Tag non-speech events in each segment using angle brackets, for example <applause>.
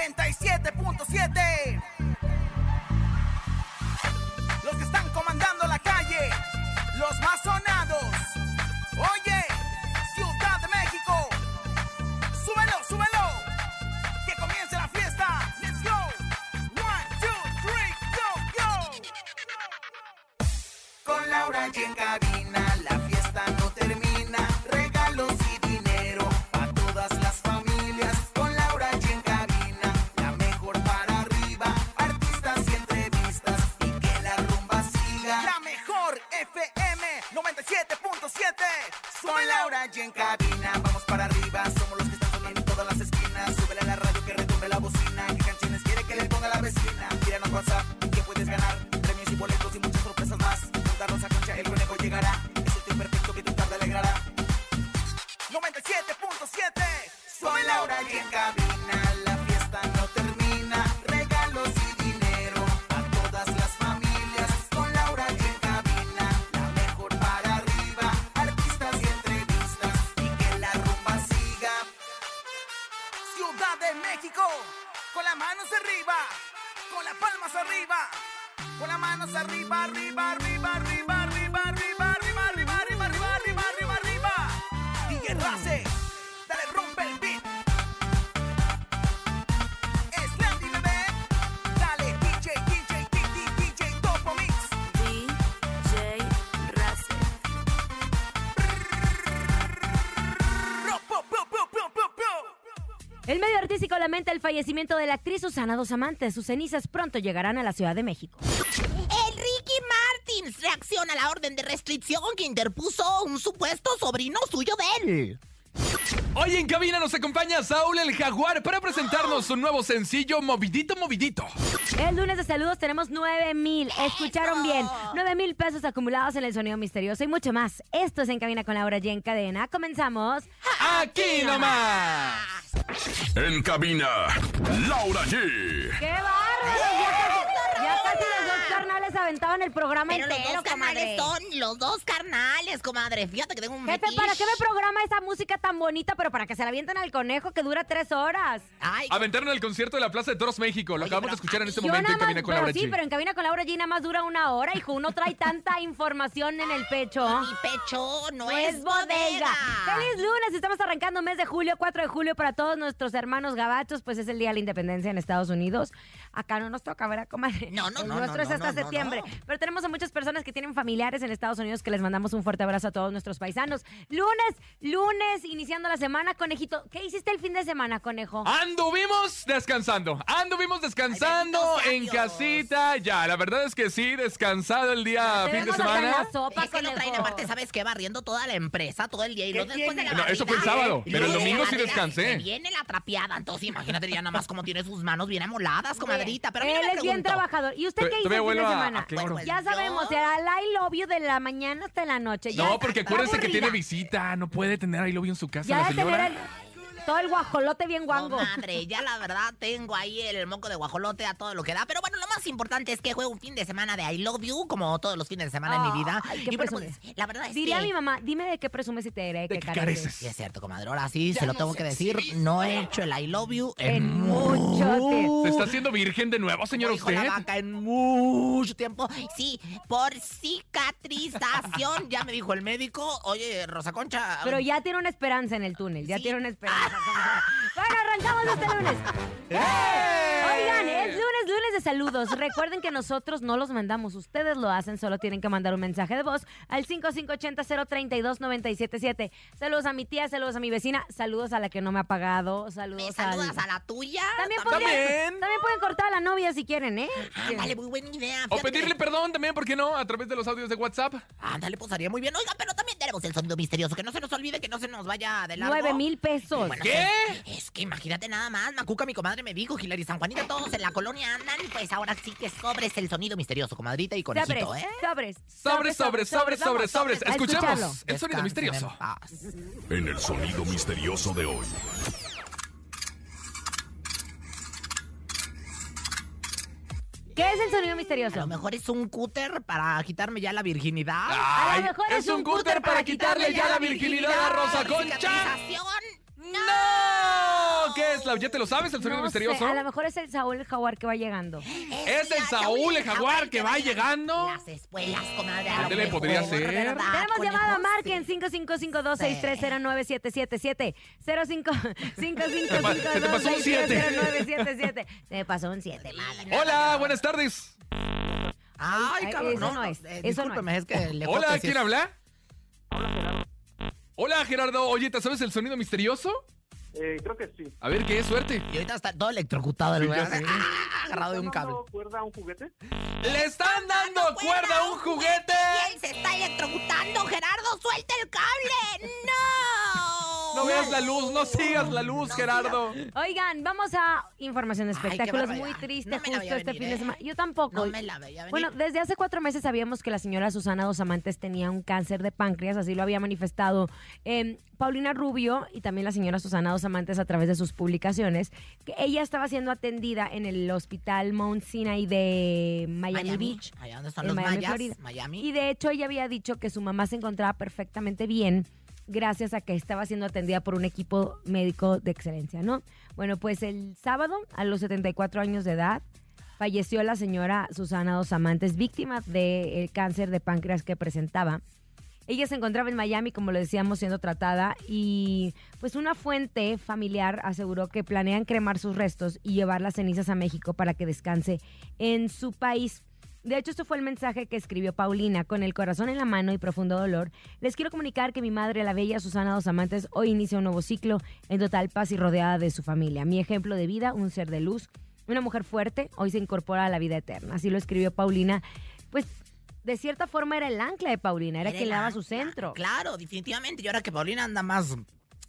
97.7. Los que están comandando la calle, los más sonados. Oye, Ciudad de México. Súbelo, súbelo. Que comience la fiesta. Let's go. One, two, three, go, go. Con Laura y en cabina, de México, con las manos arriba, con las palmas arriba, con las manos arriba, arriba, arriba, arriba, lamenta el fallecimiento de la actriz Susana Dos Amantes. Sus cenizas pronto llegarán a la Ciudad de México. Enrique Martins reacciona a la orden de restricción que interpuso un supuesto sobrino suyo de él. Hoy en cabina nos acompaña Saúl el Jaguar para presentarnos su nuevo sencillo Movidito Movidito. El lunes de saludos tenemos 9 mil. Escucharon bien. 9 mil pesos acumulados en el sonido misterioso y mucho más. Esto es En Cabina con Laura G en cadena. Comenzamos. Aquí nomás. En cabina, Laura G. ¡Qué bárbaro! Ya casi, ya casi los dos carnales aventaban el programa Pero los dos carnales comadre. son los dos carnales, comadre. Fíjate que tengo un Jefe, ¿para qué me programa esa música tan bonita, pero para que se la avienten al conejo que dura tres horas? Ay, Aventaron el concierto de la Plaza de Toros México. Lo Oye, acabamos pero de escuchar en este Yo momento nada en cabina con pero Laura sí, G. pero en cabina con Laura G nada más dura una hora, hijo. Uno trae tanta <laughs> información en el pecho. mi pecho no, No es, bodega. ¡Feliz lunes! Estamos arrancando mes de julio, 4 de julio para todos nuestros hermanos gabachos, pues es el Día de la Independencia en Estados Unidos. Acá no nos toca, ¿verdad, comadre? No, no, El no, nuestro no, es no, hasta no, no, septiembre. No. Pero tenemos a muchas personas que tienen familiares en Estados Unidos que les mandamos un fuerte abrazo a todos nuestros paisanos. Lunes, lunes, iniciando la semana, conejito. ¿Qué hiciste el fin de semana, conejo? Anduvimos descansando, anduvimos descansando Ay, en casita. Ya, la verdad es que sí, descansado el día Te fin de semana. la sopa, Es que lo traen aparte, ¿sabes qué? Barriendo toda la empresa todo el día y luego después de la No, eso fue el sábado, y pero el domingo sí descansé. se Viene la trapeada, entonces imagínate ya nada más cómo tiene sus manos bien amoladas, comadrita. Pero mira, Él me es bien trabajador. ¿Y usted Te- qué hizo el fin de a- semana? A Cloro. Pues ya sabemos, era el I love you de la mañana hasta la noche. Ya No, está porque acuérdense que aburrida. tiene visita, no puede tener ahí lobby en su casa Ya la de tener señora. el- todo el guajolote bien guango. Madre, ya la verdad tengo ahí el moco de guajolote a todo lo que da. Pero bueno, lo más importante es que juego un fin de semana de I Love You, como todos los fines de semana en mi vida. Ay, qué y bueno, pues, la verdad es Diría que... mi mamá, dime de qué presumes y te diré ¿De que qué careces. es cierto, comadre. Ahora sí, se lo tengo que decir. No he hecho el I Love You en, En mucho tiempo. ¿Se está haciendo virgen de nuevo, señor usted? la vaca en mucho tiempo. Sí, por cicatrización. ya me dijo el médico. Oye, Rosa Concha. Pero ya tiene una esperanza en el túnel, ya Sí. tiene una esperanza. Bueno, arrancamos este lunes. Oigan, es lunes, lunes de saludos. <laughs> Recuerden que nosotros no los mandamos, ustedes lo hacen, solo tienen que mandar un mensaje de voz al 5580-032-977. Saludos a mi tía, saludos a mi vecina, saludos a la que no me ha pagado, ¿Me saludos, saludas al- a la tuya? También, También. podrían- También. también pueden cortar a la novia si quieren, ¿eh? Ándale, muy buena idea. O Fíjate pedirle que- perdón también, ¿por qué no? A través de los audios de WhatsApp. Ándale, pues haría muy bien. Oiga, pero también tenemos el sonido misterioso. Que no se nos olvide, que no se nos vaya de largo. Nueve mil pesos. Bueno, ¿Qué? Es, es que imagínate nada más. Macuca, mi comadre, me dijo. Hilary San Juanito, todos en la colonia Pues ahora sí que sobres el sonido misterioso, comadrita y Sobres, conejito, ¿eh? sobres, Sobres, sobres, sobres, sobres, sobres. A. Escuchamos el sonido misterioso. en el sonido misterioso de hoy. ¿Qué es el sonido A misterioso? lo mejor es un cúter para quitarme ya la virginidad. A lo mejor es un cúter para quitarle ya la virginidad a Rosa Concha. ¡No! ¿Ya te lo sabes, el sonido No sé, misterioso? a lo mejor es el Saúl el jaguar que va llegando. Es el Saúl, el jaguar, que va llegando. Las escuelas, comadre. Ándele, podría ser. ¿verdad, Tenemos llamada, marquen 5552-630977. 05 <laughs> Se te pasó un siete. 0977. Se me pasó un 7, madre. Hola, buenas tardes. Ay, cabrón. eso no es, eh, eso no discúlpeme, es que le <laughs> Hola, ¿quién sí es- habla? Hola, Gerardo. Oye, ¿te sabes el sonido misterioso? Eh, creo que sí. A ver, ¿qué? Suerte. Y ahorita está todo electrocutado el Sí, sé. Ah, agarrado de un ¿Están cable. dando cuerda a un juguete? ¡Le están dando cuerda a un juguete! Y él se está electrocutando, Gerardo, suelta el cable. ¡No! No veas la luz, no sigas la luz, Gerardo. Oigan, vamos a información de espectáculos. Muy triste justo este venir, fin de ¿eh? semana. Yo tampoco. No me la veía venir. Bueno, desde hace cuatro meses sabíamos que la señora Susana Dos Amantes tenía un cáncer de páncreas, así lo había manifestado eh, Paulina Rubio y también la señora Susana Dos Amantes a través de sus publicaciones, que ella estaba siendo atendida en el hospital Mount Sinai de Miami, Beach. Allá donde están en los Miami, mayas. Florida. Miami. Y de hecho ella había dicho que su mamá se encontraba perfectamente bien gracias a que estaba siendo atendida por un equipo médico de excelencia, ¿no? Bueno, pues el sábado, a los 74 años de edad, falleció la señora Susana Dos Amantes, víctima del cáncer de páncreas que presentaba. Ella se encontraba en Miami, como lo decíamos, siendo tratada y pues una fuente familiar aseguró que planean cremar sus restos y llevar las cenizas a México para que descanse en su país. De hecho, esto fue el mensaje que escribió Paulina. Con el corazón en la mano y profundo dolor, les quiero comunicar que mi madre, la bella Susana Dos Amantes, hoy inicia un nuevo ciclo en total paz y rodeada de su familia. Mi ejemplo de vida, un ser de luz, una mujer fuerte, hoy se incorpora a la vida eterna. Así lo escribió Paulina. Pues, de cierta forma era el ancla de Paulina, era Era quien le daba su centro. Claro, definitivamente. Y ahora que Paulina anda más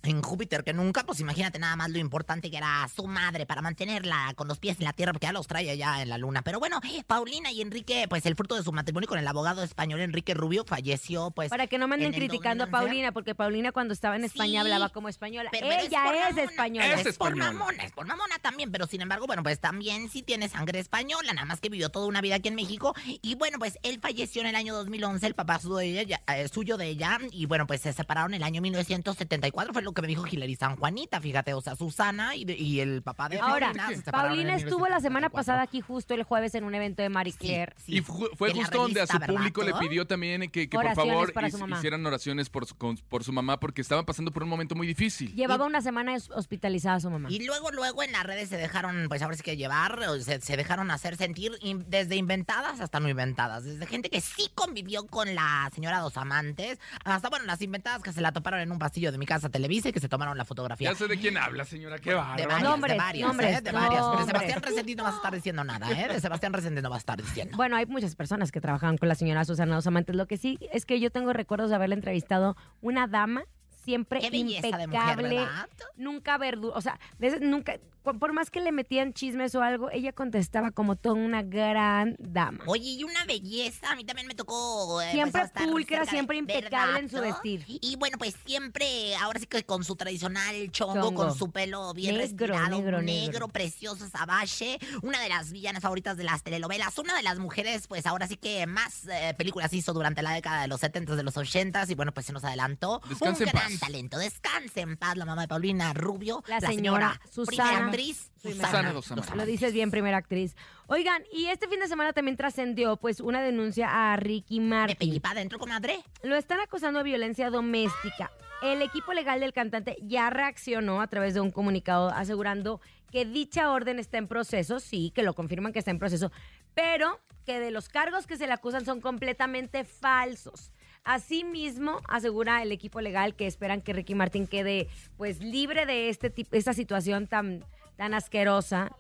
en Júpiter que nunca, pues imagínate nada más lo importante que era su madre para mantenerla con los pies en la tierra, porque ya los trae allá en la luna. Pero bueno, Paulina y Enrique, pues el fruto de su matrimonio con el abogado español Enrique Rubio falleció, pues. Para que no me anden criticando a 2011. Paulina, porque Paulina cuando estaba en España Sí, hablaba como española. Pero- pero Ella es, mamona. española. Es Es por mamona, es por mamona también, pero sin embargo, bueno, pues también sí tiene sangre española, nada más que vivió toda una vida aquí en México. Y bueno, pues él falleció en el año 2011, el papá suyo de ella, eh, suyo de ella y bueno, pues se separaron en el año 1974, fue lo que me dijo Hilary San Juanita, fíjate, o sea, Susana y, de- y el papá de Ahora, Paulina Paulina estuvo la semana 1974. pasada aquí justo el jueves en un evento de Marie Sí, Claire. sí. Y fu- fue justo donde a su revista, ¿verdad, público le pidió también que, que por favor hicieran oraciones por su, con- por su mamá porque estaban pasando por un momento muy difícil. Llevaba una semana hospitalizada su mamá. Y luego, luego en las redes se dejaron, pues ahora sí que llevar, o se, se dejaron hacer sentir in- desde inventadas hasta no inventadas. Desde gente que sí convivió con la señora Dos Amantes, hasta, bueno, las inventadas que se la toparon en un pasillo de mi casa Televisa y que se tomaron la fotografía. Ya sé de quién habla, señora. Qué de bárbaro. varias, Nombres, de varias, nombres, ¿eh? De varias. Pero de. Sebastián Reséndiz no vas a estar diciendo nada, ¿eh? De Sebastián Reséndiz no vas a estar diciendo. Bueno, hay muchas personas que trabajaban con la señora Susana Dos Amantes. Lo que sí es que yo tengo recuerdos de haberle entrevistado una dama siempre Qué belleza de mujer, impecable, ¿verdad? nunca verdu, o sea, nunca, por más que le metían chismes o algo, ella contestaba como toda una gran dama. Oye, y una belleza, a mí también me tocó. eh, Siempre pues, pulcra, siempre impecable en su vestir. Y bueno, pues siempre, ahora sí que con su tradicional chongo, Chongo. con su pelo bien Negro, retirado, negro, negro, negro. precioso, sabache, una de las villanas favoritas de las telenovelas, una de las mujeres, pues ahora sí que más eh, películas hizo durante la década de los 70 de los 80 y bueno, pues se nos adelantó. Descanse un gran talento. Descanse en paz, la mamá de Paulina Rubio, La la, señora señora, Susana. primera actriz, Susana Susana, Dos Amantes. Lo dices bien, primera actriz. Oigan, y este fin de semana también trascendió pues una denuncia a Ricky ¿Me Martin. pellí para adentro, comadre? Lo están acusando de violencia doméstica. El equipo legal del cantante ya reaccionó a través de un comunicado asegurando que dicha orden está en proceso, sí, que lo confirman que está en proceso, pero que de los cargos que se le acusan son completamente falsos. Asimismo, asegura el equipo legal que esperan que Ricky Martin quede pues libre de este esta situación tan, tan asquerosa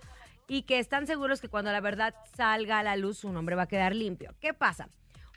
y que están seguros que cuando la verdad salga a la luz su nombre va a quedar limpio. ¿Qué pasa?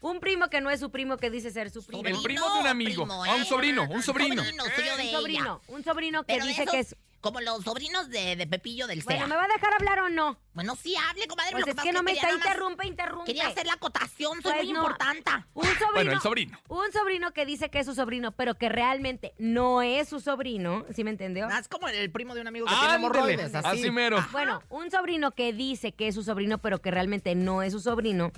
Un primo que no es su primo que dice ser su primo. El primo de un amigo. Ah, un sobrino, un sobrino. Sobrino suyo de un sobrino, un sobrino que Pero dice esos, que es... Como los sobrinos de, de Pepillo del Bueno. ¿me va a dejar hablar o no? Bueno, sí, hable, comadre. Pues lo es que no me está interrumpe, interrumpe. Quería hacer la acotación, soy Pues muy no. importante. Un sobrino, Bueno, el sobrino. Un sobrino que dice que es su sobrino, pero que realmente no es su sobrino, ¿sí me entendió? Ah, Es como el primo de un amigo que tiene hemorroides, así. así mero. Bueno, un sobrino que dice que es su sobrino, pero que realmente no es su sobrino,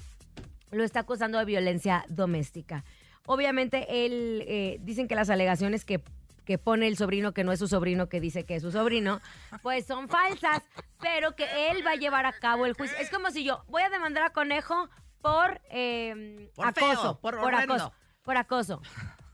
lo está acusando de violencia doméstica. Obviamente, él, eh, dicen que las alegaciones que que pone el sobrino que no es su sobrino, que dice que es su sobrino, pues son falsas, pero que él va a llevar a cabo el juicio. Es como si yo voy a demandar a Conejo por, eh, Por acoso, feo, por horrendo. acoso, por acoso.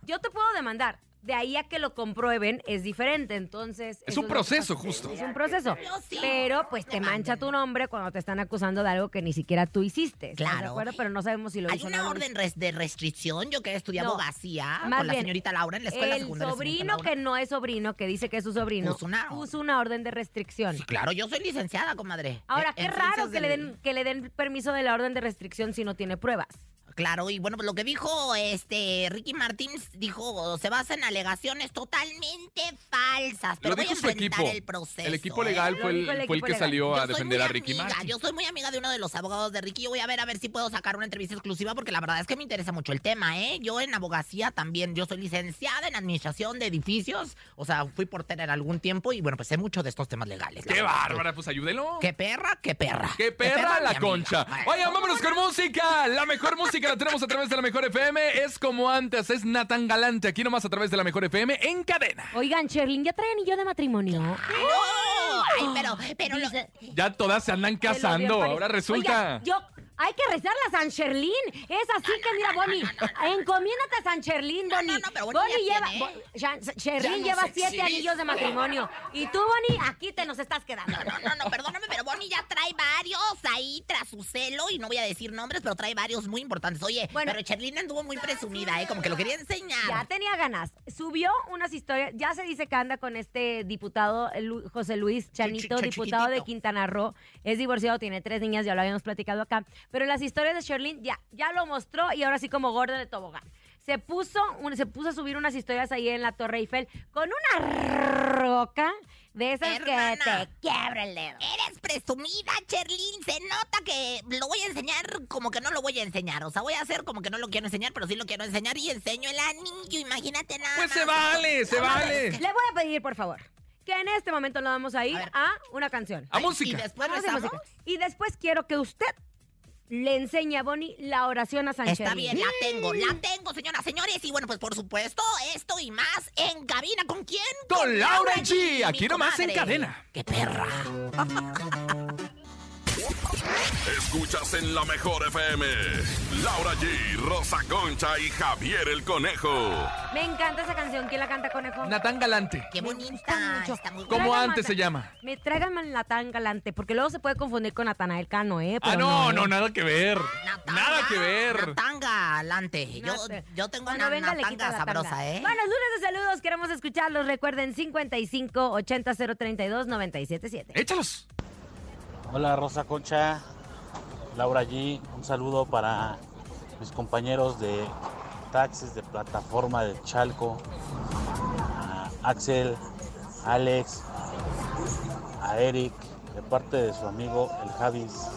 Yo te puedo demandar. De ahí a que lo comprueben es diferente, entonces... Es un proceso, justo. Es un proceso. Pero pues te mancha tu nombre cuando te están acusando de algo que ni siquiera tú hiciste. ¿estás de Claro. acuerdo? Pero no sabemos si lo Hay una orden res- de restricción. Yo que estudié No, abogacía con la señorita Laura en la escuela El secundaria. sobrino que no es sobrino, que dice que es su sobrino, Puso una- puso una orden de restricción. Sí, claro, yo soy licenciada, comadre. Ahora, qué raro que le, den, que le den permiso de la orden de restricción si no tiene pruebas. Claro, y bueno, pues lo que dijo este Ricky Martins dijo se basa en alegaciones totalmente falsas. Pero Lo voy a dijo su enfrentar equipo. el proceso. El equipo ¿eh? legal fue el, dijo el fue el equipo que legal. salió a defender a Ricky amiga, Martin. Yo soy muy amiga de uno de los abogados de Ricky. Yo voy a ver a ver si puedo sacar una entrevista exclusiva porque la verdad es que me interesa mucho el tema, ¿eh? Yo en abogacía también, yo soy licenciada en administración de edificios, o sea, fui portera en algún tiempo y bueno, pues sé mucho de estos temas legales. ¡Qué bárbara! Pues ayúdelo. ¡Qué perra, qué perra! ¡Qué perra la concha! Oigan, vámonos con música. La mejor música la tenemos a través de la mejor FM. Es como antes, es Natán Galante. Aquí nomás a través de la mejor FM en cadena. Oigan, Sherlyn, ¿ya trae anillo de matrimonio? ¡No! Ay, pero, pero lo- Ya todas se andan casando. Ahora resulta. Oiga, yo, hay que rezarle a San Sherlín. Es así que, mira, Bonnie, encomiéndate a San Sherlín, No, Bonnie. no, no, pero Bonnie lleva, Ya no lleva siete anillos de matrimonio. Y tú, Bonnie, aquí te nos estás quedando. No, no, no, perdóname, pero Bonnie ya trae varios ahí tras su celo y no voy a decir nombres, pero trae varios muy importantes. Oye, Bueno. pero Cherlina anduvo muy presumida, ¿eh? Como que lo quería enseñar. Ya tenía ganas. Subió unas historias. Ya se dice que anda con este diputado José Luis Chanito, diputado de. Quintana Roo. Es divorciado, tiene tres niñas, ya lo habíamos platicado acá. Pero las historias de Sherlyn ya, ya lo mostró y ahora sí como gorda de tobogán. Se puso, un- se puso a subir unas historias ahí en la Torre Eiffel con una roca de esas que te quiebra el dedo. Eres presumida, Cherlin. Se nota que lo voy a enseñar como que no lo voy a enseñar. O sea, voy a hacer como que no lo quiero enseñar, pero sí lo quiero enseñar y enseño el anillo. Imagínate nada. Pues se vale, se vale. Le voy a pedir, por favor, que en este momento nos vamos a ir A una canción. A música. Y después música. Y después quiero que usted le enseñe a Bonnie la oración a San Está bien, la tengo, la tengo, señoras, señores. Y bueno, pues por supuesto, esto y más en cabina. ¿Con quién? Con Laura G, aquí nomás en cadena. ¡Qué perra! <laughs> Escuchas en la mejor FM. Laura G, Rosa Concha y Javier el Conejo. Me encanta esa canción. ¿Quién la canta, conejo? Natán Galante. ¡Qué bonita! mucho. Está muy ¿Cómo Tráigame antes a- se llama? Me tráiganme la tan galante, porque luego se puede confundir con Natanael Cano, ¿eh? Ah, no, ¿eh? no, nada que ver. Natanga, Nada que ver. Natanga, adelante. Yo, yo tengo Cuando una venga le quita natanga la tanga. sabrosa, ¿eh? Buenos lunes de saludos, queremos escucharlos. Recuerden 55 80 032 977. Échalos. Hola Rosa Concha, Laura G, un saludo para mis compañeros de taxis de plataforma de Chalco, a Axel, Alex, a Eric, de parte de su amigo el Javis.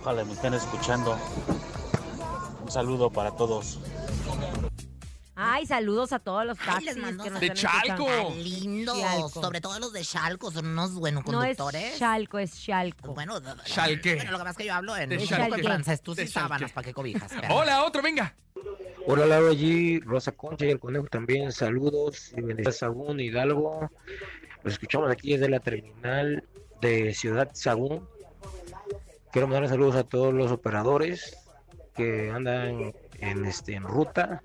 Ojalá me estén escuchando. Un saludo para todos. Ay, saludos a todos los Ay, taxis les mando que nos De están Chalco. Tan lindos. Chalco. Sobre todo los de Chalco, son unos buenos No es conductores. Chalco, es Chalco. Bueno, Chalque. Bueno, lo que pasa es que yo hablo en, en francés. Tú De sí sábanas, ¿para qué cobijas? perra? Hola, otro, venga. Hola Laura G, Rosa Concha y el Conejo también, saludos y bendiciones Sagún, Hidalgo. Los escuchamos aquí desde la terminal de Ciudad Sagún. Quiero mandar saludos a todos los operadores que andan en, este, en ruta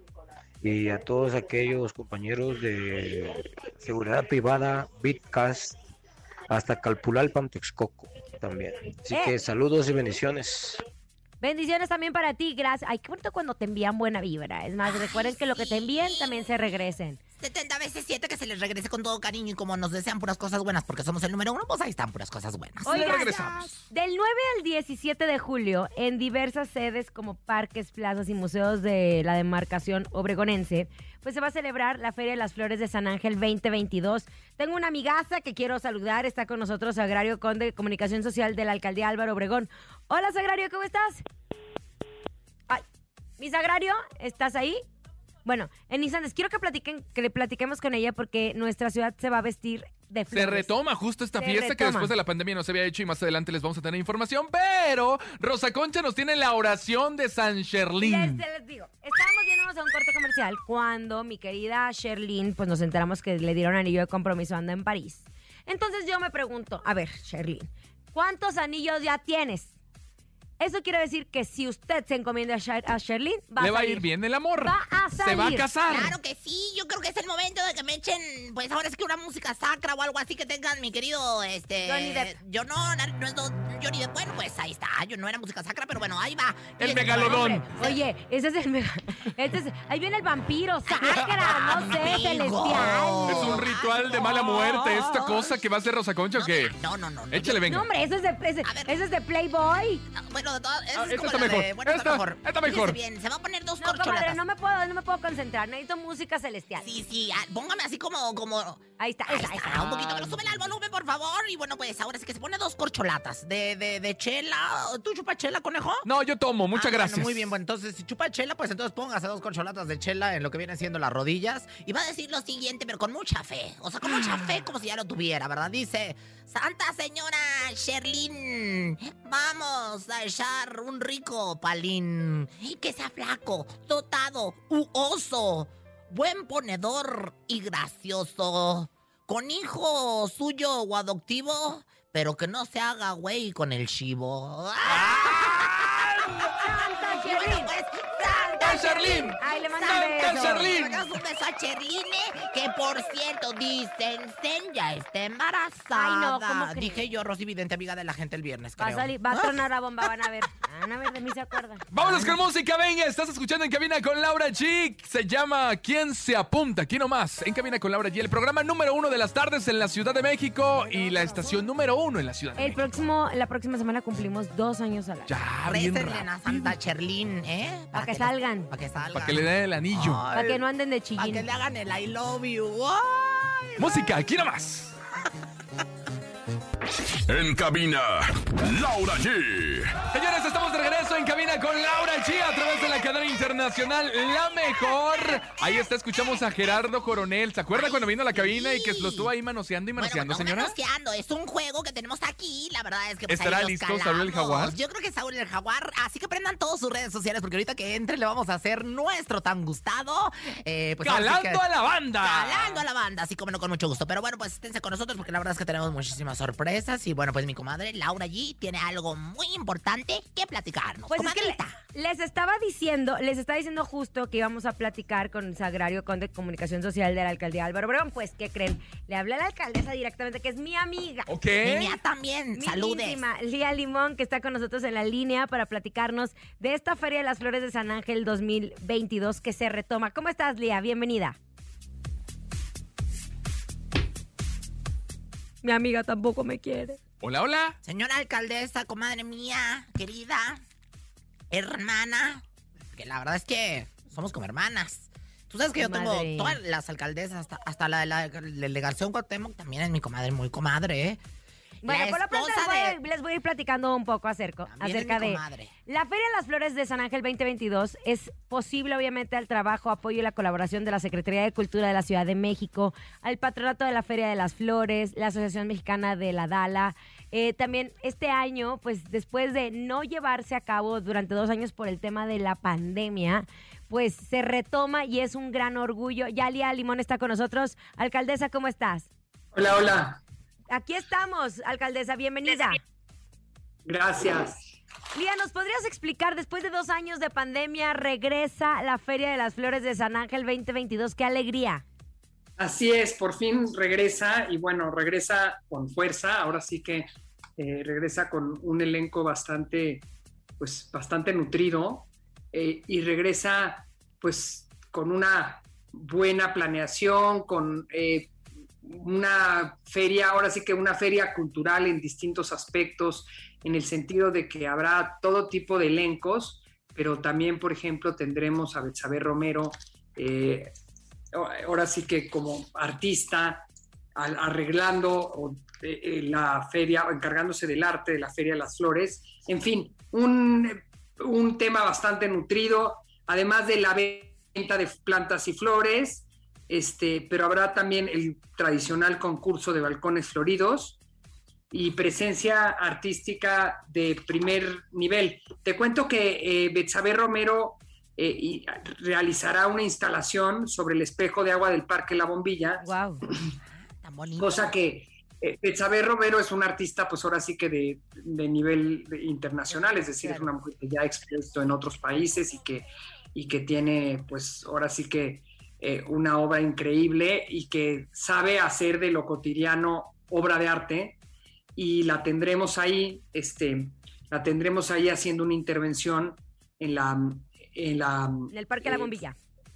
y a todos aquellos compañeros de seguridad privada, Bitcast, hasta Calpulalpan, Texcoco también. Así Eh. que saludos y bendiciones. Bendiciones también para ti, gracias. Ay, qué bonito cuando te envían buena vibra. Es más, recuerden que lo que te envíen también se regresen. 70 veces 7 que se les regrese con todo cariño y como nos desean puras cosas buenas porque somos el número uno, pues ahí están puras cosas buenas. Oigan, regresamos. Del 9 al 17 de julio, en diversas sedes como parques, plazas y museos de la demarcación obregonense, pues se va a celebrar la Feria de las Flores de San Ángel 2022. Tengo una amigaza que quiero saludar, está con nosotros Sagrario Conde, Comunicación Social de la Alcaldía Álvaro Obregón. Hola Sagrario, ¿cómo estás? Ay, mi Sagrario, ¿estás ahí? Bueno, en instantes, quiero que platiquen, que le platiquemos con ella porque nuestra ciudad se va a vestir de Se retoma justo esta Se fiesta que después de la pandemia no se había hecho y más adelante les vamos a tener información. Pero Rosa Concha nos tiene la oración de San Sherlín. Les, les digo, estábamos yéndonos a un corte comercial cuando mi querida Sherlyn, pues nos enteramos que le dieron anillo de compromiso anda en París. Entonces yo me pregunto, a ver, Sherlyn, ¿cuántos anillos ya tienes? Eso quiere decir que si usted se encomienda a, Sher- a Sherlyn, va Le a va a salir. ir bien el amor. Va a Se va a salir. casar. Claro que sí, yo creo que es el momento de que me echen, pues ahora es que una música sacra o algo así que tengan mi querido, este... Johnny Depp. Yo no, no, no es do- Johnny Depp, bueno, pues ahí está, yo no era música sacra, pero bueno, ahí va. El megalodón. Hombre, Oye, ese es el mega. <laughs> Este es, ahí viene el vampiro, <laughs> sacra, no sé, celestial. Es un ritual de mala muerte. ¿Esta cosa que va a hacer Rosa Concha o qué? No, no, no. no Échale, venga. No, hombre, eso es de, ese, ese es de Playboy. No, Bueno, de todas, esa Ah, es como está la de- mejor. bueno, está Esta- mejor. esta mejor. Bien, se va a poner dos No, comadre, corcholatas. no me puedo, no me puedo concentrar. Necesito música celestial. Sí, sí, ah, póngame así como, como... Ahí está, Ahí está, un poquito, pero súbele al volumen, por favor. Y bueno, pues ahora sí que se pone dos corcholatas de, de, de chela. ¿Tú chupas chela, conejo? No, yo tomo. Muchas Ah, bueno, gracias. muy bien, bueno, entonces si chupa chela, pues entonces póngase dos corcholatas de chela en lo que vienen siendo las rodillas. Y va a decir lo siguiente, pero con mucha fe. O sea, con mucha fe, como si ya lo tuviera, ¿verdad? Dice, Santa Señora Sherlyn, vamos a echar un rico palín. Que sea flaco, dotado, u oso, buen ponedor y gracioso. Con hijo suyo o adoptivo, pero que no se haga güey con el chivo. Santa ¡Santa Sherlyn! Ay, le mando un ¡Santa beso. Sherlyn! Sacas un beso a Cherline, que por cierto, dicen, Zen ya está embarazada. Ay, no, ¿cómo crees? Dije yo, Rosy Vidente, amiga de la gente el viernes, Va a, creo. salir, va a tronar la bomba, van a ver. Van a ver, de mí se acuerdan. Vámonos con música, venga. Estás escuchando en cabina con Laura G. Se llama ¿Quién se apunta? Aquí nomás. En cabina con Laura G. El programa número uno de las tardes en la Ciudad de México y la estación número uno en la Ciudad de El México. próximo, la próxima semana cumplimos dos años al aire. Ya, bien a. Santa Cherlín, ¿eh? Pa' que salgan. Para que salgan. Para que le den el anillo. Para que no anden de Para que chillín. le hagan el I love you. Ay, Música, aquí nomás. En cabina, Laura G. Señores, estamos de regreso en cabina con Laura G a través de la cadena internacional La Mejor. Ahí está, escuchamos a Gerardo Coronel. ¿Se acuerda Ay, cuando vino a la sí. cabina y que lo estuvo ahí manoseando y Bueno, manoseando, no señora? manoseando, es un juego que tenemos aquí. La verdad es que pues, ¿Estará listo Saúl el calamos. Jaguar? Yo creo que Saúl el Jaguar. Así que prendan todas sus redes sociales porque ahorita que entre le vamos a hacer nuestro tan gustado. Eh, pues, ¡Calando que- a la banda! Calando a la banda, así como no con mucho gusto. Pero bueno, pues esténse con nosotros porque la verdad es que tenemos muchísimas sorpresas. Y bueno, pues mi comadre Laura G tiene algo muy importante que platicarnos. Pues es que les estaba diciendo, les estaba diciendo justo que íbamos a platicar con Sagrario Conde de Comunicación Social de la Alcaldía Álvaro Obregón. Pues, ¿qué creen? Le hablé a la alcaldesa directamente, que es mi amiga. Ok. Y mía también, Mi saludes. íntima, Lía Limón, que está con nosotros en la línea para platicarnos de esta Feria de las Flores de San Ángel 2022 que se retoma. ¿Cómo estás, Lía? Bienvenida. Mi amiga tampoco me quiere. Hola, hola. Señora alcaldesa, comadre mía, querida, hermana, que la verdad es que somos como hermanas. Tú sabes que yo Comadre. tengo todas las alcaldesas, hasta, hasta la de la delegación Cuauhtémoc también es mi comadre, muy comadre, ¿eh? Bueno, La por lo pronto les voy, a, de- les voy a ir platicando un poco acerca, acerca de comadre. la Feria de las Flores de San Ángel 2022. Es posible, obviamente, al trabajo, apoyo y la colaboración de la Secretaría de Cultura de la Ciudad de México, al Patronato de la Feria de las Flores, la Asociación Mexicana de la Dala. Eh, también este año, pues después de no llevarse a cabo durante dos años por el tema de la pandemia, pues se retoma y es un gran orgullo. Yalia Limón está con nosotros. Alcaldesa, ¿cómo estás? Hola, hola. Aquí estamos, alcaldesa, bienvenida. Gracias. Lía, ¿nos podrías explicar, después de dos años de pandemia, regresa la Feria de las Flores de San Ángel 2022? ¡Qué alegría! Así es, por fin regresa y bueno, regresa con fuerza. Ahora sí que eh, regresa con un elenco bastante, pues, bastante nutrido eh, y regresa, pues, con una buena planeación, con eh, una feria, ahora sí que una feria cultural en distintos aspectos, en el sentido de que habrá todo tipo de elencos, pero también, por ejemplo, tendremos a Betsabe Romero, eh, ahora sí que como artista, arreglando eh, eh, la feria, encargándose del arte de la Feria de las Flores. En fin, un, un tema bastante nutrido, además de la venta de plantas y flores. Este, pero habrá también el tradicional concurso de balcones floridos y presencia artística de primer nivel. Te cuento que eh, Betsabe Romero eh, y- realizará una instalación sobre el espejo de agua del Parque La Bombilla, Wow. <clears throat> Tan bonito. cosa que eh, Betsabe Romero es una artista, pues ahora sí que de, de nivel internacional, es decir, es una mujer que ya ha expuesto en otros países y que, y que tiene, pues ahora sí que eh, una obra increíble y que sabe hacer de lo cotidiano obra de arte y la tendremos ahí, este, la tendremos ahí haciendo una intervención en la, en la En el Parque La Eh, Bombilla.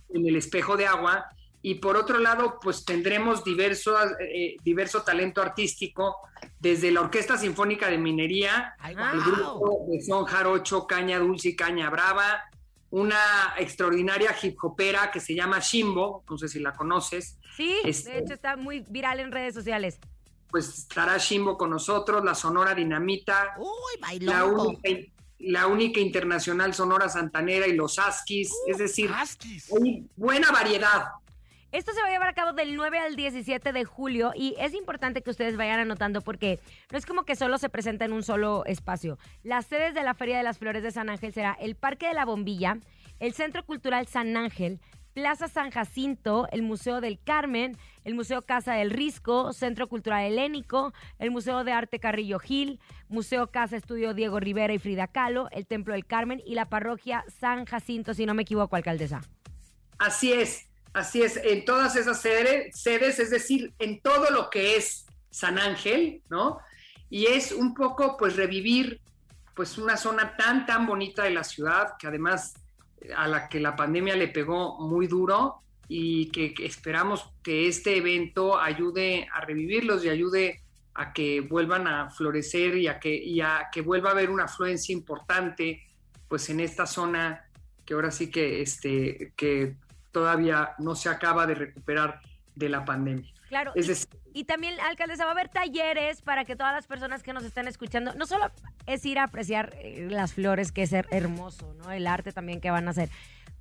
en el espejo de agua. Y por otro lado, pues tendremos diverso, eh, diverso talento artístico, desde la Orquesta Sinfónica de Minería, Ay, el grupo de son jarocho, caña dulce y caña brava, una extraordinaria hip hopera que se llama Shimbo, no sé si la conoces, Sí, Este- de hecho está muy viral en redes sociales. pues estará Shimbo con nosotros, la Sonora Dinamita, Uy, la única, la única internacional Sonora Santanera y los Askis, es decir, Huskies. hay buena variedad. Esto se va a llevar a cabo del 9 al 17 de julio y es importante que ustedes vayan anotando porque no es como que solo se presenta en un solo espacio. Las sedes de la Feria de las Flores de San Ángel será el Parque de la Bombilla, el Centro Cultural San Ángel, Plaza San Jacinto, el Museo del Carmen, el Museo Casa del Risco, Centro Cultural Helénico, el Museo de Arte Carrillo Gil, Museo Casa Estudio Diego Rivera y Frida Kahlo, el Templo del Carmen y la Parroquia San Jacinto, si no me equivoco, alcaldesa. Así es, así es, en todas esas sede- sedes, es decir, en todo lo que es San Ángel, ¿no? Y es un poco, pues, revivir, pues, una zona tan, tan bonita de la ciudad, que además a la que la pandemia le pegó muy duro y que, que esperamos que este evento ayude a revivirlos y ayude a que vuelvan a florecer y a que, y a que vuelva a haber una afluencia importante, pues, en esta zona que ahora sí que, este, que todavía no se acaba de recuperar de la pandemia. Claro, Es y- decir, Y también, alcaldesa, va a haber talleres para que todas las personas que nos están escuchando, no solo es ir a apreciar eh, las flores, que es her- hermoso, ¿no? El arte también que van a hacer.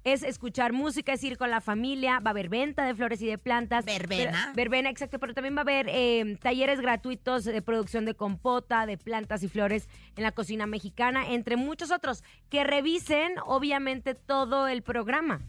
Es escuchar música, es ir con la familia, va a haber venta de flores y de plantas. Verbena. Pero- verbena, exacto, pero también va a haber eh, talleres gratuitos de producción de compota, de plantas y flores en la cocina mexicana, entre muchos otros, que revisen, obviamente, todo el programa.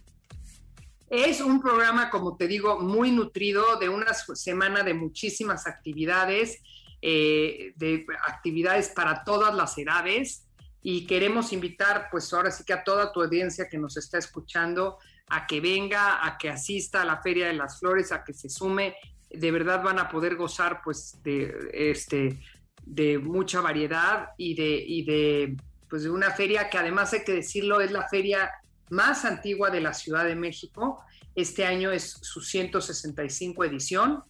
Es un programa, como te digo, muy nutrido, de una semana de muchísimas actividades, eh, de actividades para todas las edades. Y queremos invitar, pues ahora sí que a toda tu audiencia que nos está escuchando, a que venga, a que asista a la Feria de las Flores, a que se sume. De verdad van a poder gozar, pues, de este de mucha variedad y de, y de, pues, de una feria que además hay que decirlo, es la feria más antigua de la Ciudad de México. Este año es su 165 edición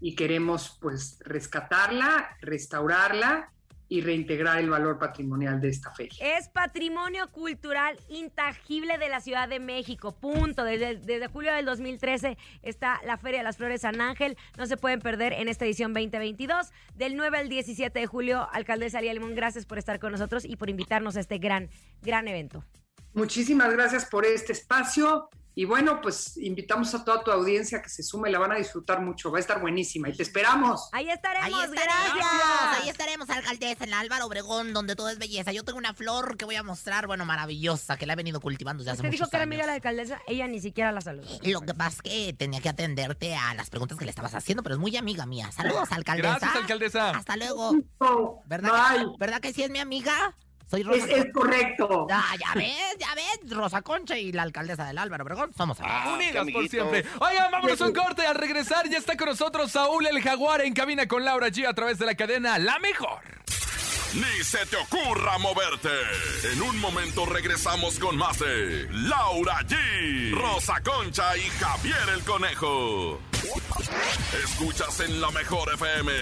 y queremos pues rescatarla, restaurarla y reintegrar el valor patrimonial de esta feria. Es patrimonio cultural intangible de la Ciudad de México. Punto. Desde, desde julio del 2013 está la Feria de las Flores San Ángel. No se pueden perder en esta edición 2022. Del 9 al 17 de julio, alcaldesa Lía Limón, gracias por estar con nosotros y por invitarnos a este gran, gran evento. Muchísimas gracias por este espacio y bueno, pues invitamos a toda tu audiencia que se sume, la van a disfrutar mucho, va a estar buenísima y te esperamos. Ahí estaremos. Ahí estaremos, Gracias. ahí estaremos, alcaldesa, en la Álvaro Obregón, donde todo es belleza. Yo tengo una flor que voy a mostrar, bueno, maravillosa, que la he venido cultivando desde hace Usted dijo muchos que era amiga de la alcaldesa, ella ni siquiera la saludó. Lo que pasa es que tenía que atenderte a las preguntas que le estabas haciendo, pero es muy amiga mía. Saludos, alcaldesa. Gracias, alcaldesa. Hasta luego. ¿Verdad, bye. que, ¿Verdad que sí es mi amiga? Soy Rosa. Es, es correcto. Ah, ya ves, ya ves, Rosa Concha y la alcaldesa del Álvaro Obregón somos amigas. Unidas por siempre. Oigan, vámonos a un corte. Al regresar ya está con nosotros Saúl el Jaguar en cabina con Laura G a través de la cadena La Mejor. Ni se te ocurra moverte. En un momento regresamos con más de Laura G, Rosa Concha y Javier el Conejo. Escuchas en la mejor FM.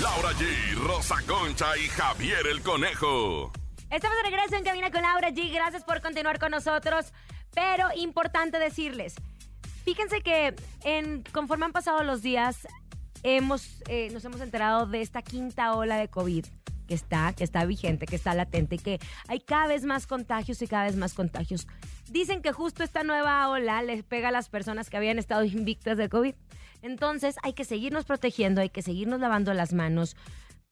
Laura G, Rosa Concha y Javier el Conejo. Estamos de regreso en Cabina con Laura G. Gracias por continuar con nosotros. Pero importante decirles, fíjense que en, conforme han pasado los días, hemos, eh, nos hemos enterado de esta quinta ola de COVID que está, que está vigente, que está latente y que hay cada vez más contagios y cada vez más contagios. Dicen que justo esta nueva ola les pega a las personas que habían estado <laughs> invictas de COVID. Entonces hay que seguirnos protegiendo, hay que seguirnos lavando las manos,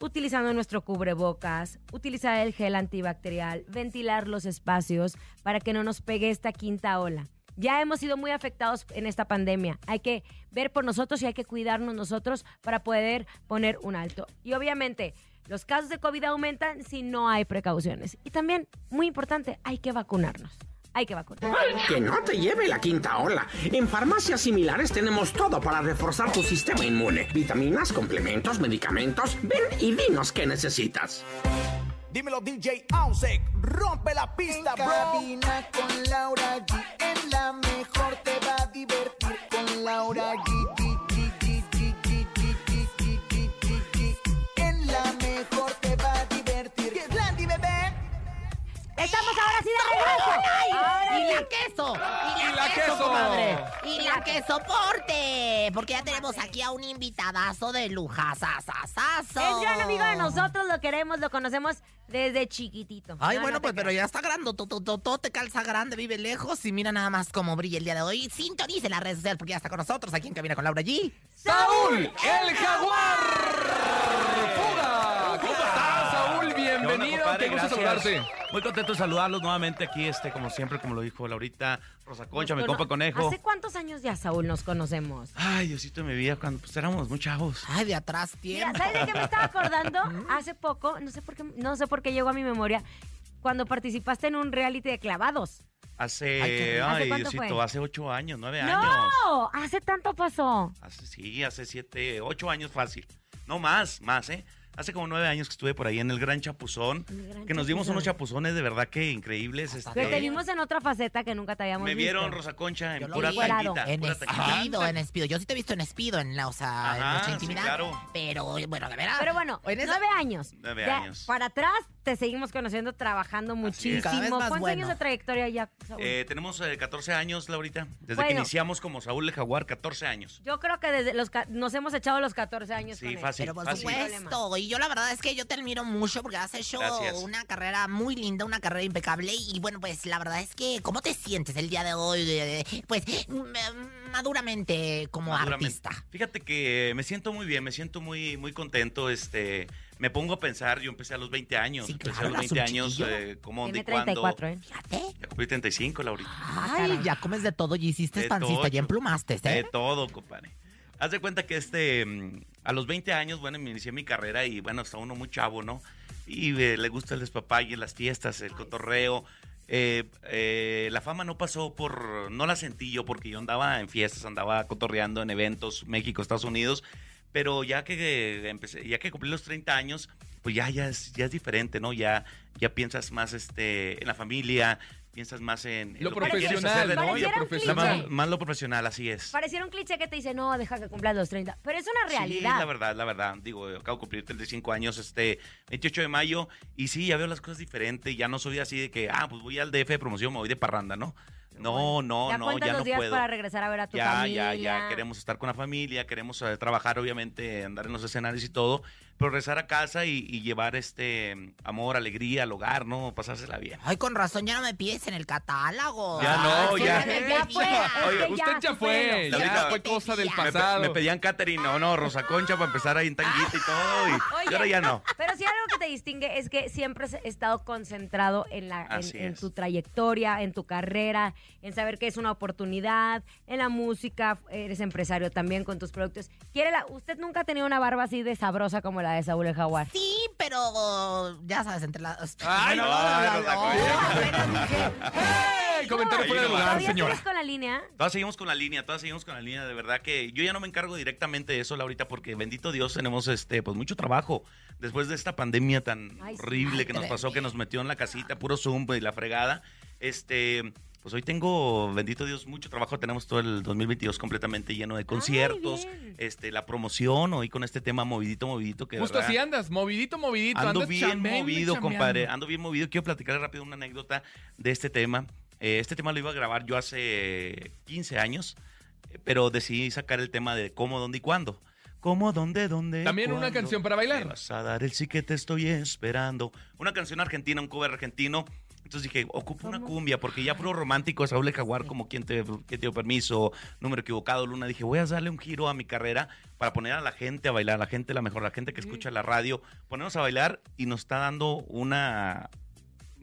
utilizando nuestro cubrebocas, utilizar el gel antibacterial, ventilar los espacios para que no nos pegue esta quinta ola. Ya hemos sido muy afectados en esta pandemia. Hay que ver por nosotros y hay que cuidarnos nosotros para poder poner un alto. Y obviamente, los casos de COVID aumentan si no hay precauciones. Y también, muy importante, hay que vacunarnos. Hay que vacunarnos. Que no te lleve la quinta ola. En farmacias similares tenemos todo para reforzar tu sistema inmune. Vitaminas, complementos, medicamentos. Ven y dinos qué necesitas. Dímelo DJ Ausek, rompe la pista, bro. Cabina con Laura G. En la mejor te va a divertir con Laura G, Estamos ahora sí de regreso. Ahora Y la queso, y la, Y la queso, queso. comadre. Y la que soporte, porque ya tenemos aquí a un invitadazo de lujasasasazo. Es gran amigo de nosotros, lo queremos, lo conocemos desde chiquitito. Ay, No, bueno, no pues, pero ya está grande, todo te calza grande, vive lejos y mira nada más cómo brilla el día de hoy. Sintonice las redes sociales porque ya está con nosotros aquí en Cabina con Laura G. ¡Saúl, el jaguar! ¡Fuga! ¿Cómo estás, Saúl? Bienvenido, compadre? Qué gusto Gracias. saludarte. Muy contento de saludarlos nuevamente aquí, este, como siempre, como lo dijo Laurita, Rosa Concha, mi compa Conejo. ¿Hace cuántos años ya, Saúl, nos conocemos? Ay, Diosito de mi vida, cuando pues, éramos muy chavos. Ay, de atrás Mira, tiempo. ¿sabes de qué me estaba acordando? <laughs> Hace poco, no sé por qué, no sé por qué llegó a mi memoria, cuando participaste en un reality de clavados. Hace, Ay, ¿hace ay, cuánto Diosito, fue? hace ocho años, nueve años. ¡No! Hace tanto pasó. Hace, sí, hace siete, ocho años fácil. No más, más, ¿eh? Hace como nueve años que estuve por ahí en el Gran Chapuzón, El Gran que nos dimos Chapuzón. unos chapuzones de verdad que increíbles. Pero Este, te vimos en otra faceta que nunca te habíamos me visto. vieron Rosa Concha en Yo pura vi. tanquita. En pura. Espido, en Espido. Yo sí te he visto en Espido, en la, o sea, en nuestra sí, intimidad. claro. Pero, bueno, de veras. Pero bueno, en esa- nueve años. Nueve años. Para atrás te seguimos conociendo, trabajando muchísimo. Cada vez más ¿Cuántos bueno. años de trayectoria ya, Saúl? Eh, tenemos eh, 14 años, Laurita. Desde Bueno. que iniciamos como Saúl el Jaguar, 14 años. Yo creo que desde los nos hemos echado los 14 años. Sí, con él. fácil, Pero por fácil. supuesto, y yo la verdad es que yo te admiro mucho porque has hecho Gracias. una carrera muy linda, una carrera impecable y bueno, pues la verdad es que ¿cómo te sientes el día de hoy? eh, Pues mm, maduramente como Maduramente. artista. Fíjate que me siento muy bien, me siento muy, muy contento. Este, me pongo a pensar, yo empecé a los 20 años. Sí, empecé claro, a los eras un 20 años, eh, como Tiene de cuando. 34, ¿eh? Fíjate. Ya cumplí 35, Laurita. Ay, ya comes de todo y hiciste De pancista, todo, ya emplumaste, De ¿eh? todo, compadre. Haz de cuenta que este, mm, a los 20 años, bueno, me inicié mi carrera y bueno, está uno muy chavo, ¿no? Y eh, le gusta el despapalle, las fiestas, el cotorreo. Eh, eh, la fama no pasó por, no la sentí yo porque yo andaba en fiestas, andaba cotorreando en eventos, México, Estados Unidos, pero ya que empecé, ya que cumplí los 30 años, pues ya, ya es, ya es diferente, ¿no? Ya, ya piensas más este, en la familia, piensas más en, en Lo profesional. Lo profesional. Cliché. más, más lo profesional, así es. Pareciera un cliché que te dice, no, deja que cumplas los 30. Pero es una realidad. Sí, la verdad, la verdad. Digo, acabo de cumplir 35 años este 28 de mayo y sí, ya veo las cosas diferentes. Ya no soy así de que, ah, pues voy al DF de promoción, me voy de parranda, ¿no? No, no, ya no, cuentas ya los no días puedo. para regresar a ver a tu ya, familia. ya, ya. Queremos estar con la familia, queremos eh, trabajar, obviamente, andar en los escenarios y todo, pero regresar a casa y, y llevar este amor, alegría al hogar, ¿no? Pasársela bien. Ay, con razón, ya no me pides en el catálogo. Ya no, Ay, ya. sí, Ya fue. Oye, Usted ya fue, supéralo. ya fue cosa del Me, pasado. me pedían catering, no, no, Rosa Concha para empezar ahí en tanguita y todo, y, y ahora ya no. Pero sí algo que te distingue es que siempre has estado concentrado en, la, en, en tu trayectoria, en tu carrera, en saber que es una oportunidad, en la música, eres empresario también con tus productos. ¿Quiere la, ¿Usted nunca ha tenido una barba así de sabrosa como la de Saúl el Jaguar? Sí, pero ya sabes, entre las... Ay, no. Comentario fuera de lugar, ¿Todavía señora. sigues con la línea? Todas seguimos con la línea, todas seguimos con la línea, de verdad que yo ya no me encargo directamente de eso, Laurita, porque bendito Dios tenemos este, pues mucho trabajo. Después de esta pandemia tan Ay, horrible que nos pasó, que nos metió en la casita, puro Zoom y la fregada, este, pues hoy tengo, bendito Dios, mucho trabajo. Tenemos todo el 2022 completamente lleno de conciertos, este, la promoción, hoy con este tema movidito, movidito, que Justo verdad- así andas, movidito, movidito. Ando andas bien chambeando movido, chambeando. compadre. Ando bien movido. Quiero platicar rápido una anécdota de este tema. Eh, este tema lo iba a grabar yo hace 15 años, eh, pero decidí sacar el tema de cómo, dónde y cuándo. ¿Cómo, dónde, dónde? También una canción para bailar. Vas a dar el sí que te estoy esperando. Una canción argentina, un cover argentino. Entonces dije, ocupo una cumbia, porque ya puro romántico, Saúl El Jaguar, como quien te, quien te dio permiso, número equivocado, Luna. Dije, voy a darle un giro a mi carrera para poner a la gente a bailar, a la gente la mejor, la gente que escucha la radio, ponernos a bailar y nos está dando una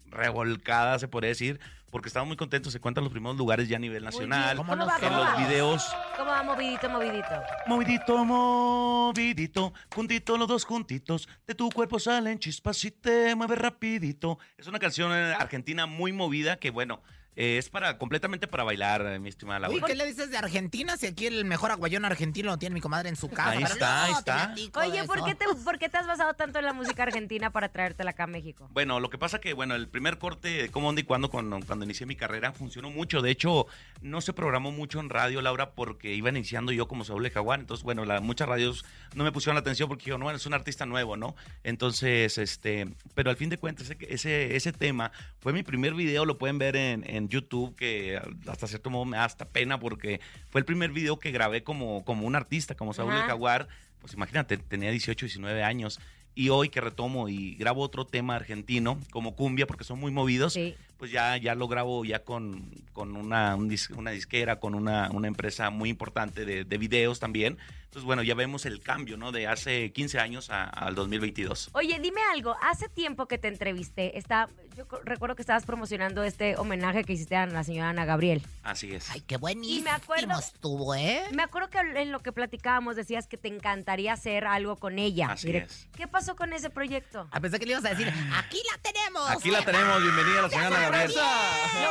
revolcada, se podría decir, porque estamos muy contentos, se cuentan los primeros lugares ya a nivel nacional, ¿Cómo va, en los videos. ¿Cómo va movidito, movidito? Movidito, movidito, juntito los dos juntitos, de tu cuerpo salen chispas y te mueves rapidito. Es una canción eh, argentina muy movida que, bueno, eh, es para completamente para bailar, eh, mi estimada Laura. Uy, ¿qué le dices de Argentina? Si aquí el mejor aguayón argentino lo tiene mi comadre en su casa. Ahí está, ahí está. Oye, ¿por qué, te, ¿por qué te has basado tanto en la música argentina para traértela acá a México? Bueno, lo que pasa que, bueno, el primer corte de cómo, dónde y cuándo, cuando, cuando inicié mi carrera, funcionó mucho. De hecho, no se programó mucho en radio, Laura, porque iba iniciando yo como Saúl de Jaguar. Entonces, bueno, la, muchas radios no me pusieron la atención porque yo, no, es un artista nuevo, ¿no? Entonces, este, pero al fin de cuentas, ese, ese, ese tema fue mi primer video, lo pueden ver en, en YouTube, que hasta cierto modo me da hasta pena porque fue el primer video que grabé como, como un artista, como Saúl Ajá. Jaguar. Pues imagínate, tenía 18, 19 años. Y hoy que retomo y grabo otro tema argentino, como cumbia, porque son muy movidos, Sí. Pues ya, ya lo grabo ya con, con una, un dis- una disquera, con una, una empresa muy importante de, de videos también. Entonces, bueno, ya vemos el cambio, ¿no? De hace 15 años a- al 2022. Oye, dime algo. Hace tiempo que te entrevisté, está, yo recuerdo que estabas promocionando este homenaje que hiciste a la señora Ana Gabriel. Así es. Ay, qué buenísimo Y me acuerdo- estuvo, ¿eh? Me acuerdo que en lo que platicábamos decías que te encantaría hacer algo con ella. Así Direct- es. ¿Qué pasó con ese proyecto? A pesar que le ibas a decir, aquí la tenemos. Aquí la tenemos, bienvenida a la señora Ana Gabriel.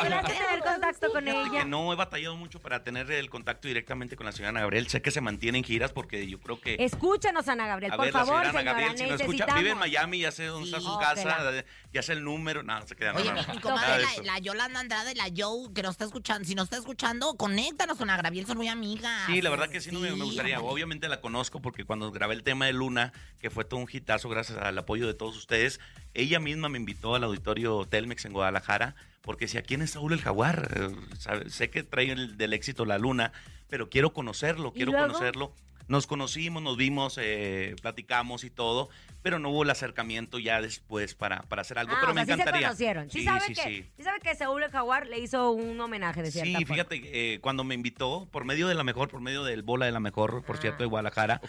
¿Lograste tener contacto con ella? no he batallado mucho para tener el contacto directamente con la señora Ana Gabriel. Sé que se mantiene en giras porque yo creo que Escúchanos, Ana Gabriel, A por ver, la favor, señora Ana señora, Gabriel, si nos escucha, necesitamos. vive en Miami, ya sé dónde está su casa. Ya sé el número. No, no se queda. Oye, no, mi, no. mi Nada comadre, de la, la Yolanda Andrade, la Joe, que nos está escuchando, si nos está escuchando, conéctanos con Ana Gabriel, son muy amigas. Sí, la verdad que sí, no me, me gustaría. hombre. Obviamente la conozco porque cuando grabé el tema de Luna, que fue todo un hitazo gracias al apoyo de todos ustedes, ella misma me invitó al auditorio Telmex en Guadalajara porque decía, ¿quién es Saúl el Jaguar? Eh, sé que trae el, del éxito la Luna, pero quiero conocerlo, ¿Y quiero luego? conocerlo. Nos conocimos, nos vimos, eh, platicamos y todo, pero no hubo el acercamiento ya después para, para hacer algo. Ah, pero o me sea, sí se encantaría. conocieron. Sí, Sí, sabe sí, que, sí. sí sabe que Saúl el Jaguar le hizo un homenaje de cierta Sí, forma. fíjate, eh, cuando me invitó, por medio de la mejor, por medio del Bola de la Mejor, por Ah. cierto, de Guadalajara,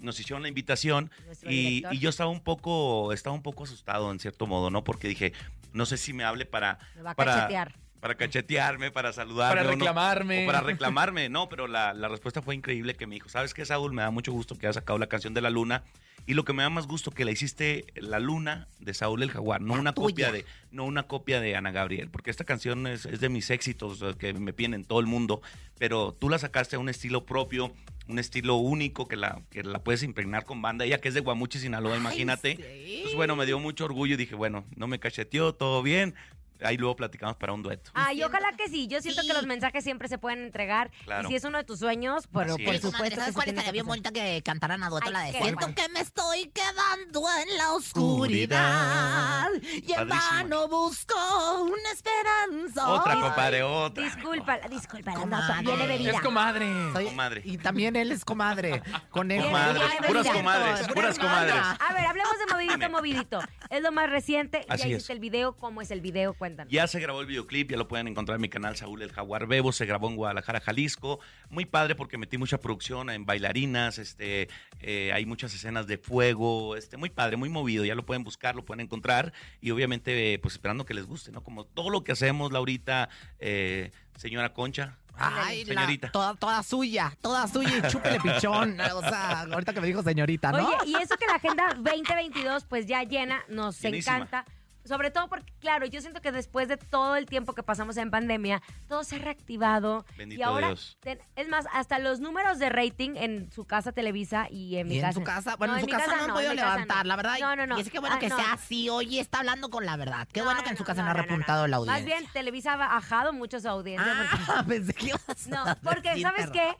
nos hicieron la invitación y, y yo estaba un poco, estaba un poco asustado en cierto modo, ¿no? Porque dije, no sé si me hable para, Me va a para, cachetear. Para cachetearme, para saludarme. Para o no, reclamarme. o para reclamarme, <laughs> no, pero la, la respuesta fue increíble que me dijo, ¿sabes qué, Saúl? Me da mucho gusto que hayas sacado la canción de la luna. Y lo que me da más gusto que la hiciste la luna de Saúl el Jaguar, no La una tuya. copia de, no una copia de Ana Gabriel, porque esta canción es, es de mis éxitos que me piden en todo el mundo, pero tú la sacaste a un estilo propio, un estilo único que la, que la puedes impregnar con banda, ella que es de Guamuchi, Sinaloa, imagínate. sí. Pues bueno, me dio mucho orgullo y dije, bueno, no me cacheteó, todo bien. Ahí luego platicamos para un dueto. Ay, ojalá que sí. Yo siento Sí. que los mensajes siempre se pueden entregar. Claro. Y si es uno de tus sueños, por, Así por es. Comadre, supuesto. ¿Sabes cuál estaría que bien bonita que cantaran a dueto Ay, la de ¿qué? Siento ¿Cuál? que me estoy quedando en la oscuridad y en Padrísimo. vano busco una esperanza. Otra, compadre, otra. Disculpa, disculpa, la Comadre. nota. Viene bebida. Es comadre. soy- Comadre. Y también él es comadre. Conejo. Comadres, Viene puras comadres, Pura puras comadres. A ver, hablemos de movidito, movidito. Es lo más reciente. Así ya es. hiciste el video. ¿Cómo es el video? Cuéntanos. Ya se grabó el videoclip, ya lo pueden encontrar en mi canal Saúl el Jaguar Bebo, se grabó en Guadalajara, Jalisco. Muy padre porque metí mucha producción en bailarinas, este, eh, hay muchas escenas de fuego, este, muy padre, muy movido, ya lo pueden buscar, lo pueden encontrar y obviamente eh, pues esperando que les guste, ¿no? Como todo lo que hacemos, Laurita, eh, señora Concha. Ay, la- Señorita. toda, toda suya, toda suya y chúpele pichón. <laughs> O sea, ahorita que me dijo señorita, ¿no? Oye, y eso que la agenda 2022 pues ya llena, nos Llenísima. encanta. Sobre todo porque, claro, yo siento que después de todo el tiempo que pasamos en pandemia, todo se ha reactivado. Bendito y ahora, Dios. ten- es más, hasta los números de rating en su casa Televisa y en mi Y en casa. su casa, bueno, en su casa, no han podido en levantar, no. la verdad. No, no, no. Y es que bueno Ah, que no. sea así, oye, está hablando con la verdad. Qué No, bueno no, que en su casa no, no, ha no, no, repuntado la audiencia. Más bien, Televisa ha bajado mucho su audiencia. porque- Ah, <laughs> pensé que ibas No, porque, decir, ¿sabes qué?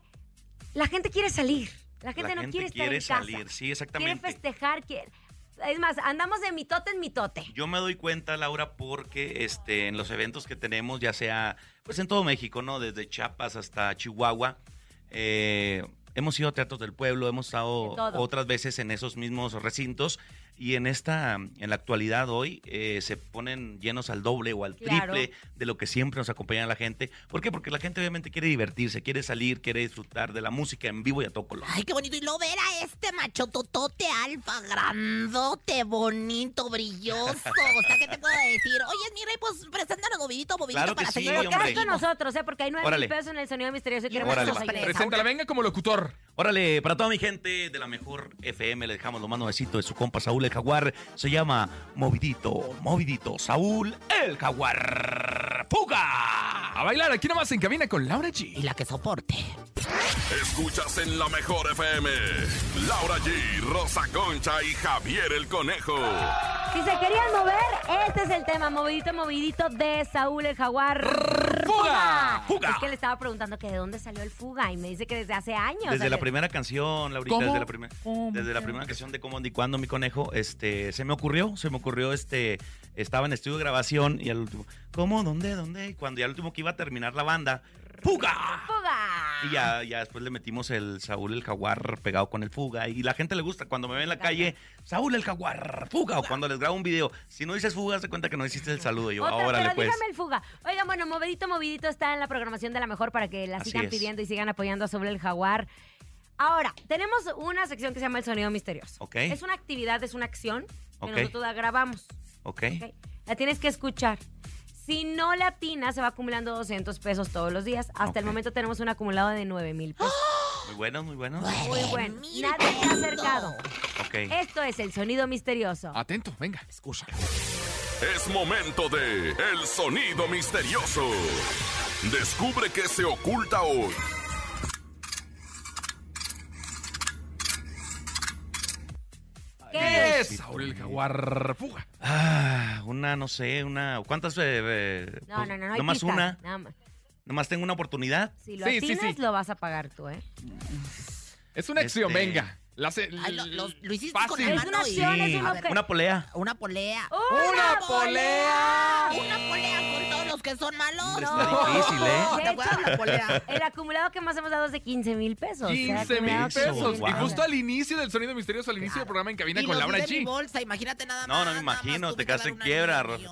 La gente quiere salir. La gente La no gente quiere estar quiere en casa. salir, sí, Quiere exactamente. festejar, quiere... Es más, andamos de mitote en mitote. Yo me doy cuenta, Laura, porque este, en los eventos que tenemos, ya sea pues en todo México, ¿no? Desde Chiapas hasta Chihuahua, eh, hemos ido a teatros del pueblo, hemos estado otras veces en esos mismos recintos y en esta, en la actualidad hoy, eh, se ponen llenos al doble o al Claro. triple de lo que siempre nos acompaña la gente. ¿Por qué? Porque la gente obviamente quiere divertirse, quiere salir, quiere disfrutar de la música en vivo y a todo color. Ay, qué bonito. Y luego ver a este machototote alfa, grandote, bonito, brilloso. O sea, ¿qué te puedo decir? Oye, mi rey, pues preséntanos movidito, movidito Claro para sí, seguir Pero hombre. con nosotros, ¿eh? Porque hay nueve mil pesos en el sonido misterioso y queremos Órale, que. Preséntala, venga como locutor. Órale, para toda mi gente de la mejor FM, le dejamos lo más nuevecito de su compa Saúl el Jaguar. Se llama Movidito, Movidito, Saúl el Jaguar. ¡Puga! A bailar aquí nomás en cabina con Laura G. Y la que soporte. Escuchas en la mejor FM. Laura G, Rosa Concha y Javier el Conejo. Si se querían mover, este es el tema, movidito, movidito de Saúl el Jaguar. ¡Fuga! ¡Fuga! Es que le estaba preguntando que de dónde salió el fuga y me dice que desde hace años. Desde la primera canción, Laurita, ¿Cómo? desde la primera, desde la primera canción de Cómo y Cuándo, mi conejo, este, se me ocurrió, se me ocurrió, este, estaba en estudio de grabación y al último, ¿cómo? ¿Dónde? ¿Dónde? Y cuando ya al último que iba a terminar la banda, ¡Fuga! ¡Fuga! Y ya, ya después le metimos el Saúl el Jaguar pegado con el Fuga. Y la gente le gusta cuando me ve en la calle, Saúl el Jaguar, Fuga. O cuando les grabo un video, si no dices Fuga, se cuenta que no hiciste el saludo. Yo, Otra, órale pero pues. dígame el fuga. Oigan, bueno, movidito, movidito está en la programación de la mejor para que la Así sigan es. pidiendo y sigan apoyando sobre el jaguar. Ahora, tenemos una sección que se llama el sonido misterioso. Ok. Es una actividad, es una acción que Ok. nosotros la grabamos. Ok. ¿ok? La tienes que escuchar. Si no le atinas, se va acumulando 200 pesos todos los días. Hasta el momento tenemos un acumulado de 9 mil pesos. Muy buenos, muy buenos. Muy bueno. Nadie se ha acercado. Ok. Esto es el sonido misterioso. Atento, venga. Escucha. Es momento de El Sonido Misterioso. Descubre qué se oculta hoy. ¿Qué es? Saúl el Jaguar. Fuga. Ah, una, no sé, una. ¿Cuántas? eh, eh, No, pues, no, no, no hay Nomás pistas, una. nada más. Nomás tengo una oportunidad. Si lo Sí, sí, atinas, sí. lo vas a pagar tú, ¿eh? Es una acción, Este- venga. La hace- Ay, lo, lo- lo hiciste Fácil. con la Es mano una acción, ver, polea. Una polea. ¡Una polea! Una polea con todos los que son malos. No. está difícil, ¿eh? De ¿Te acuerdas hecho, la polea? El acumulado que más hemos dado es de 15 mil pesos. o sea, 15 mil pesos. 15,000 Y justo al inicio del sonido misterioso, al inicio Claro. del programa en cabina Y con Laura de mi G. bolsa, imagínate nada más. No, no me imagino, te que quedaste en quiebra. Rosa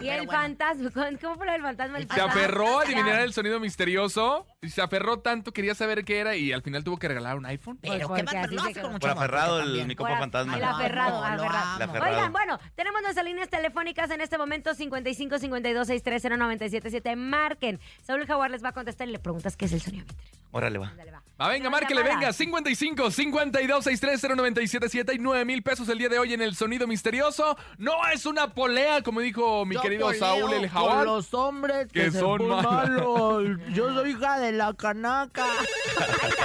Y el bueno. fantasma, ¿cómo fue lo del fantasma? El Se aferró a fantasma. adivinar el sonido misterioso. Y se aferró tanto, quería saber qué era. Y al final tuvo que regalar un iPhone. Pero qué mal, hace amor, aferrado el mi compa fantasma. El aferrado, aferrado. amo. El aferrado. Oigan, bueno, tenemos nuestras líneas telefónicas en este momento 55 52 630 977. Marquen. Saúl Jaguar les va a contestar y le preguntas qué es el sonido. Órale, va. Dale, va. Va, venga, márquele, venga. 55 52 630 977 y 9 mil pesos el día de hoy en el sonido misterioso. No es una polea, como dijo mi Yo querido Saúl el Jaguar. los hombres que que, se son son malos. malos. Yo soy hija de la canaca.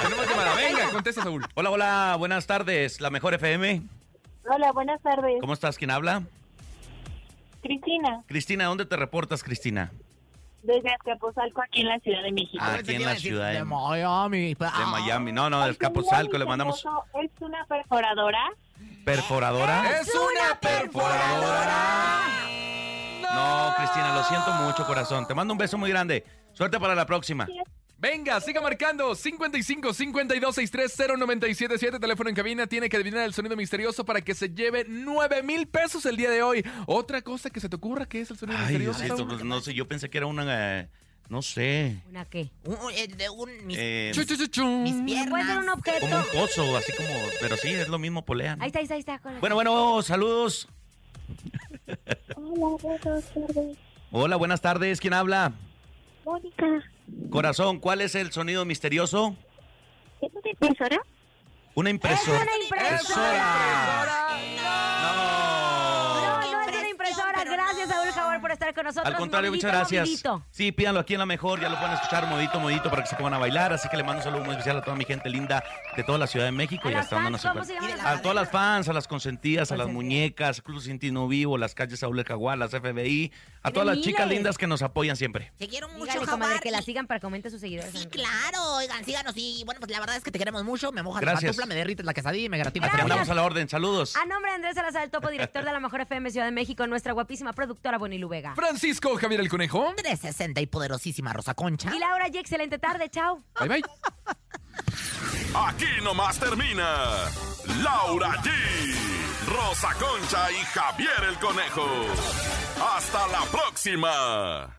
Tenemos llamada. Venga, contesta, Saúl. Hola, hola, buenas tardes. La mejor FM. Hola, buenas tardes. ¿Cómo estás? ¿Quién habla? Cristina, Cristina, ¿dónde te reportas, Cristina? Desde Azcapotzalco, aquí en la Ciudad de México. Ah, Aquí en la ciudad de de- Miami. De Miami. No, no, de Escapotzalco. Le mandamos ¿Es una perforadora? perforadora. ¡Es una perforadora! No, Cristina, lo siento mucho, corazón. Te mando un beso muy grande. Suerte para la próxima. Venga, siga marcando 55 52 630 977 teléfono en cabina. Tiene que adivinar el sonido misterioso para que se lleve 9 mil pesos el día de hoy. Otra cosa que se te ocurra que es el sonido Ay, misterioso. Pues, no sé, yo pensé que era una, eh, no sé, ¿Una qué? Un, eh, de un, mis, eh, Chu, chu, chu, chu. mis Puede ser piernas. un objeto. como un pozo, así como, pero sí, es lo mismo polea. ¿no? Ahí está, ahí está, ahí está. Bueno, bueno, saludos. Hola, buenas tardes. Hola, buenas tardes. ¿Quién habla? Mónica, Corazón, ¿cuál es el sonido misterioso? ¿es una impresora? Una ¡Es impresora. una impresora! No. no es una impresora. pero Gracias, no. Saúl Jaguar, por estar con nosotros. Al contrario, muchas gracias. movidito. Sí, pídanlo aquí en la mejor, ya lo pueden escuchar modito, modito para que se pongan a bailar. Así que le mando un saludo muy especial a toda mi gente linda de toda la Ciudad de México A y las hasta donde nos fans, ¿cómo se encuentran. llaman A todas las fans, a las consentidas, a las muñecas, Cruz Sintino Vivo, las calles Saúl las FBI, a todas las chicas lindas que nos apoyan siempre. Te quiero mucho, Dígale, comadre, que la sigan para que aumente sus seguidores. Sí, claro, oigan, síganos y bueno, pues la verdad es que te queremos mucho, me mojas Gracias. la pantufla, me derrites la quesadilla y me. Gracias. Andamos a la orden, saludos. A nombre de Andrés Salazar, el topo director de la Mejor FM Ciudad de México, nuestra guapísima productora Bonilu Vega. Francisco Javier el Conejo. 360 y poderosísima Rosa Concha. Y Laura y excelente tarde. Chao. Bye bye. Aquí nomás termina. Laura G, Rosa Concha y Javier el Conejo. Hasta la próxima.